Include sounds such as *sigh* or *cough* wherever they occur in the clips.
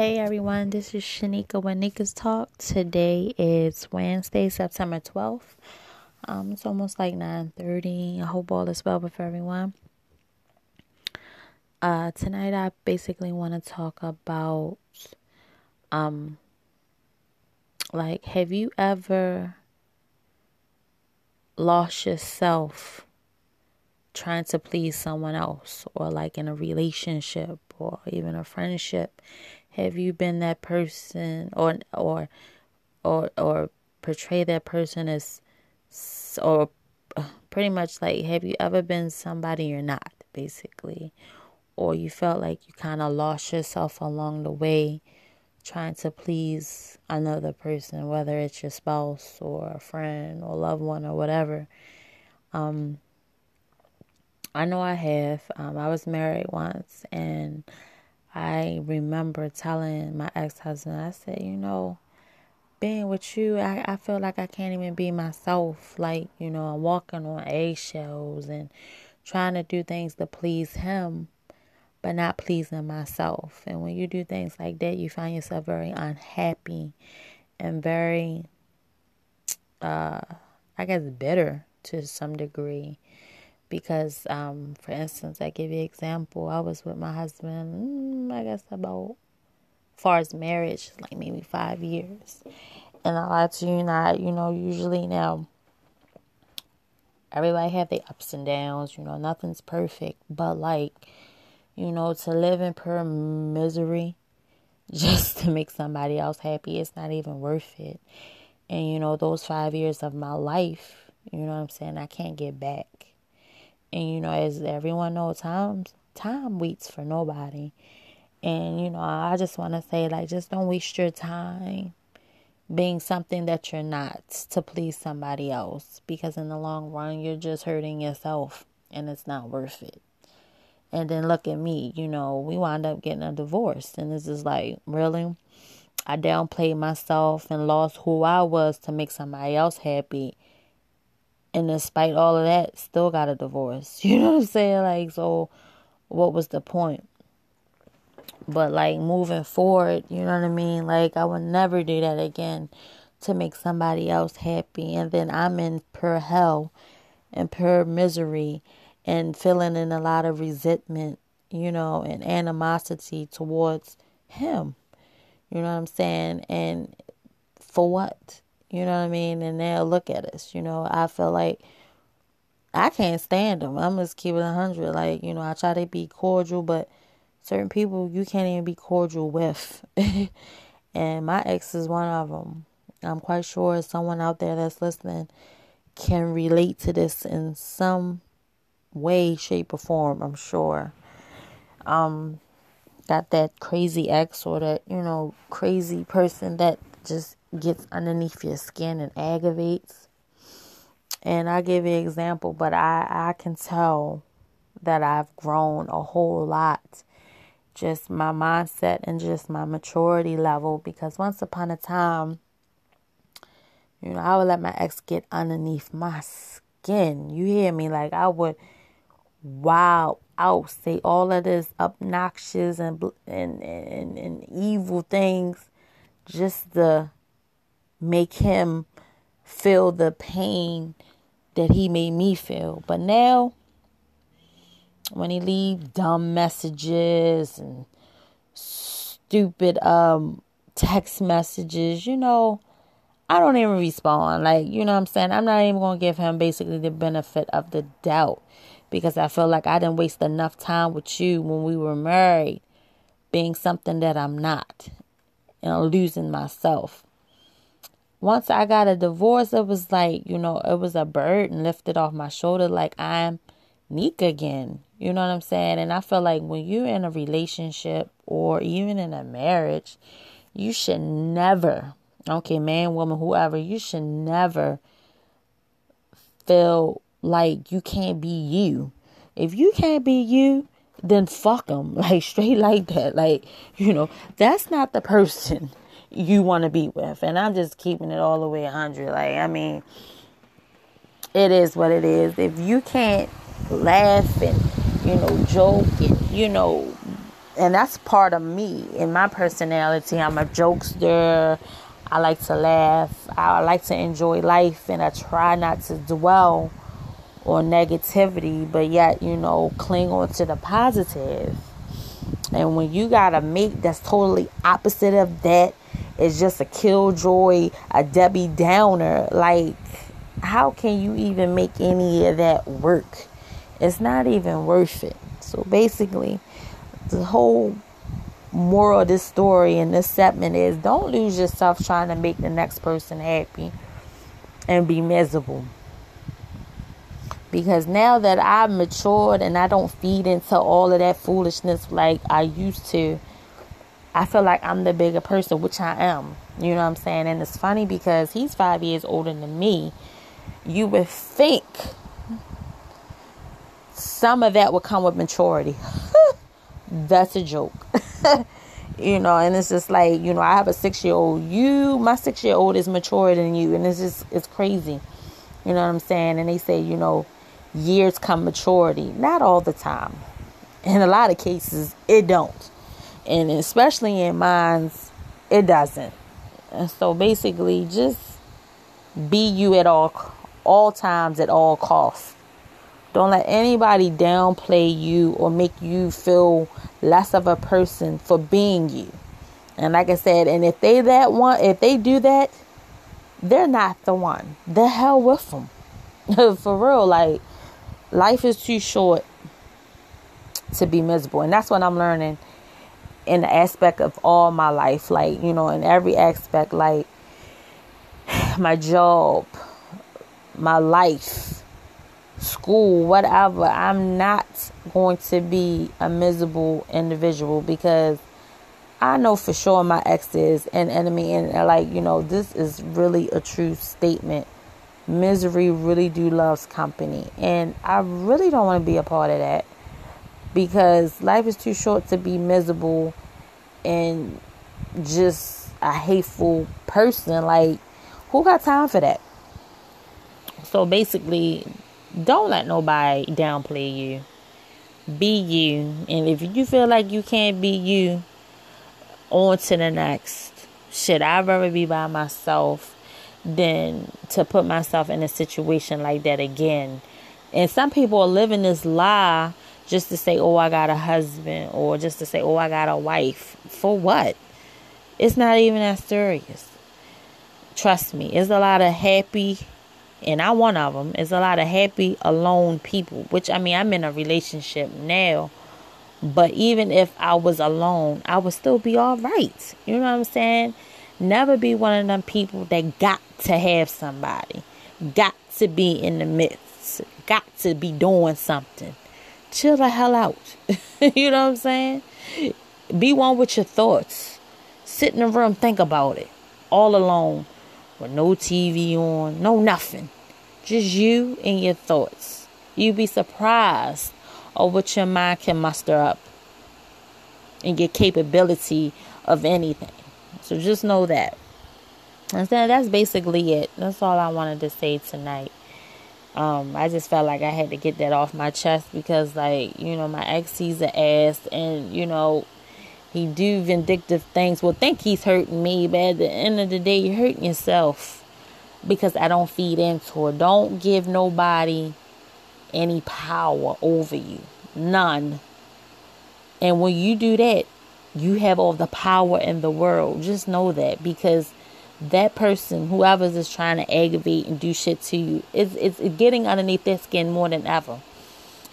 Hey everyone, this is Shaneka with Nika's Talk. Today is Wednesday, September 12th. Um, it's almost like 9.30. I hope all is well with everyone. Uh, tonight I basically want to talk about, um, like, have you ever lost yourself trying to please someone else or like in a relationship or even a friendship have you been that person or or or or portray that person as or uh, pretty much like have you ever been somebody you're not basically? Or you felt like you kind of lost yourself along the way trying to please another person whether it's your spouse or a friend or loved one or whatever? Um I know I have. Um I was married once and I remember telling my ex husband, I said, you know, being with you, I, I feel like I can't even be myself. Like, you know, I'm walking on eggshells and trying to do things to please him, but not pleasing myself. And when you do things like that, you find yourself very unhappy and very, uh, I guess, bitter to some degree because um, for instance i give you an example i was with my husband mm, i guess about far as marriage like maybe five years. And i lie to you not you know usually now everybody have their ups and downs you know nothing's perfect. But like you know to live in pure misery *laughs* just to make somebody else happy it's not even worth it. And you know those five years of my life you know what i'm saying i can't get back and you know, as everyone knows, time time waits for nobody. And you know, I just want to say, like, just don't waste your time being something that you're not to please somebody else, because in the long run, you're just hurting yourself, and it's not worth it. And then look at me, you know, we wound up getting a divorce, and this is like, really. I downplayed myself and lost who I was to make somebody else happy and despite all of that, still got a divorce. *laughs* You know what I'm saying? Like, so what was the point? But like moving forward, you know what I mean? Like, I would never do that again to make somebody else happy. And then I'm in pure hell and pure misery and feeling in a lot of resentment, you know, and animosity towards him. You know what I'm saying? And for what? You know what I mean? And they'll look at us. You know, I feel like I can't stand them. I'm just keep it 100. Like, you know, I try to be cordial, but certain people you can't even be cordial with. *laughs* and my ex is one of them. I'm quite sure someone out there that's listening can relate to this in some way, shape, or form. I'm sure. Um, got that crazy ex or that, you know, crazy person that just gets underneath your skin and aggravates. And I give you an example, but I, I can tell that I've grown a whole lot. Just my mindset and just my maturity level. Because once upon a time, you know, I would let my ex get underneath my skin. You hear me? Like I would wow out, say all of this obnoxious and and and, and evil things just to make him feel the pain that he made me feel. But now, when he leave dumb messages and stupid um text messages, you know, I don't even respond. Like, you know what I'm saying? I'm not even going to give him basically the benefit of the doubt because I feel like I didn't waste enough time with you when we were married being something that I'm not and losing myself. Once I got a divorce, it was like, you know, it was a burden lifted off my shoulder, like I'm Nika again. You know what I'm saying? And I feel like when you're in a relationship or even in a marriage, you should never, okay, man, woman, whoever, you should never feel like you can't be you. If you can't be you, then fuck them *laughs* like straight like that like you know that's not the person you want to be with and i'm just keeping it all the way 100 like i mean it is what it is if you can't laugh and you know joke and you know and that's part of me in my personality. I'm a jokester. I like to laugh. I like to enjoy life, and I try not to dwell on negativity, but yet, you know, cling on to the positive. And when you got a mate that's totally opposite of that, it's just a killjoy, a Debbie Downer. Like, how can you even make any of that work? It's not even worth it. So basically, the whole moral of this story and this segment is don't lose yourself trying to make the next person happy and be miserable. Because now that I've matured and I don't feed into all of that foolishness like I used to, I feel like I'm the bigger person, which I am. You know what I'm saying? And it's funny because he's five years older than me. You would think some of that would come with maturity. *laughs* That's a joke. *laughs* you know, and it's just like, you know, I have a six year old. You, my six year old is mature than you. And it's just, it's crazy. You know what I'm saying? And they say, you know, years come maturity. Not all the time. In a lot of cases, it don't. And especially in mines, it doesn't. And so basically, just be you at all all times at all costs. Don't let anybody downplay you or make you feel less of a person for being you. And like I said, and if they that one, if they do that, they're not the one. The hell with them. *laughs* for real, like life is too short to be miserable, and that's what I'm learning in the aspect of all my life. Like you know, in every aspect, like *sighs* my job, my life, school, whatever. I'm not going to be a miserable individual because I know for sure my ex is an enemy, and like you know, this is really a true statement misery really do loves company. And I really don't want to be a part of that because life is too short to be miserable and just a hateful person. Like, who got time for that? So basically, don't let nobody downplay you. Be you. And if you feel like you can't be you, on to the next. Should I rather be by myself than to put myself in a situation like that again. And some people are living this lie just to say, oh, I got a husband, or just to say, oh, I got a wife. For what? It's not even that serious. Trust me, it's a lot of happy, and I'm one of them. It's a lot of happy, alone people, which I mean, I'm in a relationship now. But even if I was alone, I would still be all right. You know what I'm saying? Never be one of them people that got to have somebody, got to be in the midst, got to be doing something. Chill the hell out. *laughs* you know what I'm saying? Be one with your thoughts. Sit in the room, think about it. All alone, with no TV on, no nothing. Just you and your thoughts. You'd be surprised of what your mind can muster up and your capability of anything. So just know that. And that's basically it. That's all I wanted to say tonight. Um, I just felt like I had to get that off my chest because, like, you know, my ex he's an ass, and you know, he do vindictive things. Well, think he's hurting me, but at the end of the day, you're hurting yourself because I don't feed into it. Don't give nobody any power over you, none. And when you do that, you have all the power in the world. Just know that because that person, whoever is trying to aggravate and do shit to you, it's, it's getting underneath their skin more than ever.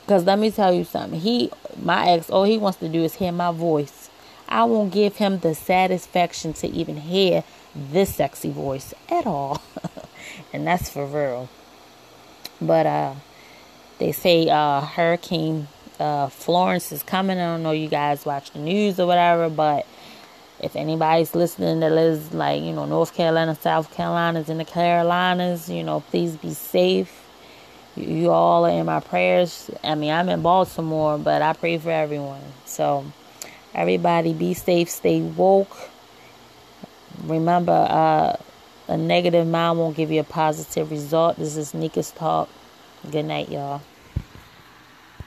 Because let me tell you something. He, my ex, all he wants to do is hear my voice. I won't give him the satisfaction to even hear this sexy voice at all. *laughs* and that's for real. But uh, they say uh, Hurricane uh, Florence is coming. I don't know you guys watch the news or whatever, but if anybody's listening that lives like you know North Carolina, South Carolinas, in the Carolinas, you know, please be safe. You all are in my prayers. I mean, I'm in Baltimore, but I pray for everyone. So, everybody, be safe, stay woke. Remember, uh, a negative mind won't give you a positive result. This is Nika's talk. Good night, y'all.